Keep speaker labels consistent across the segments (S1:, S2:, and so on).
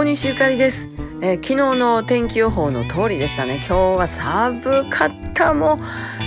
S1: 大西ゆかりです、えー、昨日の天気予報の通りでしたね。今日は寒かったもう、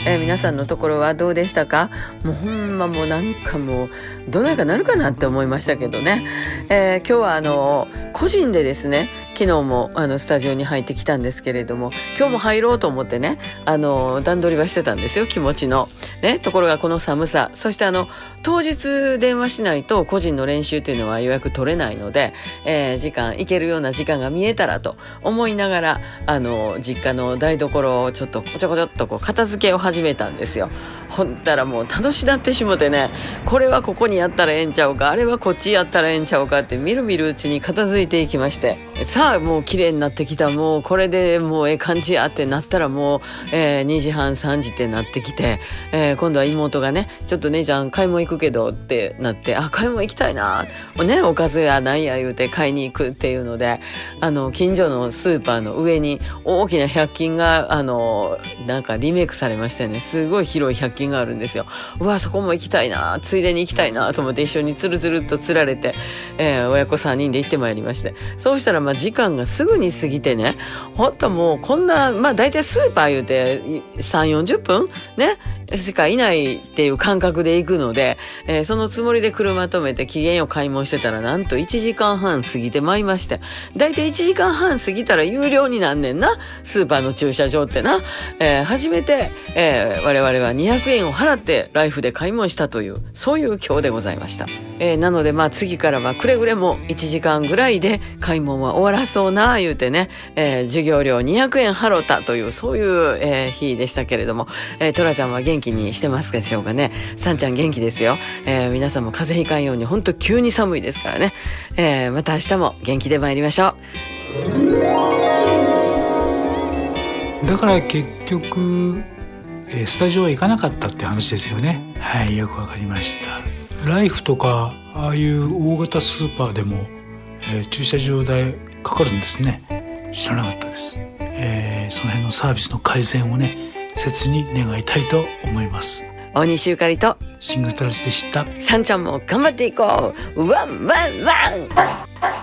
S1: えー、皆さんのところはどうでしたか？もうほんまもうなんかもうどないかなるかなって思いましたけどね、えー、今日はあの個人でですね昨日もあのスタジオに入ってきたんですけれども今日も入ろうと思ってねあの段取りはしてたんですよ気持ちの。ね、ところがこの寒さそしてあの当日電話しないと個人の練習っていうのは予約取れないので、えー、時間行けるような時間が見えたらと思いながらあの実家の台所をちょっとこちょこちょっとこう片付けを始めたんですよ。ほんたらもう楽しなってしもてねこれはここにやったらええんちゃうかあれはこっちやったらええんちゃうかってみるみるうちに片付いていきましてさあもう綺麗になってきたもうこれでもうええ感じやってなったらもう、えー、2時半3時ってなってきて、えー、今度は妹がねちょっと姉ちゃん買い物行くけどってなってあ買い物行きたいなねおかずやなんや言うて買いに行くっていうのであの近所のスーパーの上に大きな100均があのなんかリメイクされましてねすごい広い100均があるんですよ。うわ、そこも行きたいな、ついでに行きたいなと思って一緒につるつるっとつられて、えー、親子3人で行ってまいりまして。そうしたら、まあ時間がすぐに過ぎてね、ほんともうこんな、まあ大体スーパー言うて3、40分ね、しかいないっていう感覚で行くので、えー、そのつもりで車止めて期限を買い物してたらなんと1時間半過ぎてまいりまして、だいたい1時間半過ぎたら有料になんねんな、スーパーの駐車場ってな。えー、初めて、えー、我々は200円を払ってライフで買い物したという、そういう今日でございました。えー、なのでまあ次からはくれぐれも1時間ぐらいで買い物は終わらそうな言うてね、えー、授業料200円払ったというそういう、えー、日でしたけれども、えー、トラちゃんは元気にしてますでしょうかね。さんちゃん元気ですよ。えー、皆さんも風邪ひかんように本当急に寒いですからね。えー、また明日も元気で参りましょ
S2: う。だから結局、スタジオは行かなかったって話ですよね。はい、よくわかりました。ライフとかああいう大型スーパーでも、えー、駐車場代かかるんですね。知らなかったです、えー、その辺のサービスの改善をね切に願いたいと思います。
S1: 大西ゆかりと
S2: シンガタラジでした。
S1: さんちゃんも頑張っていこう。ワンワンワン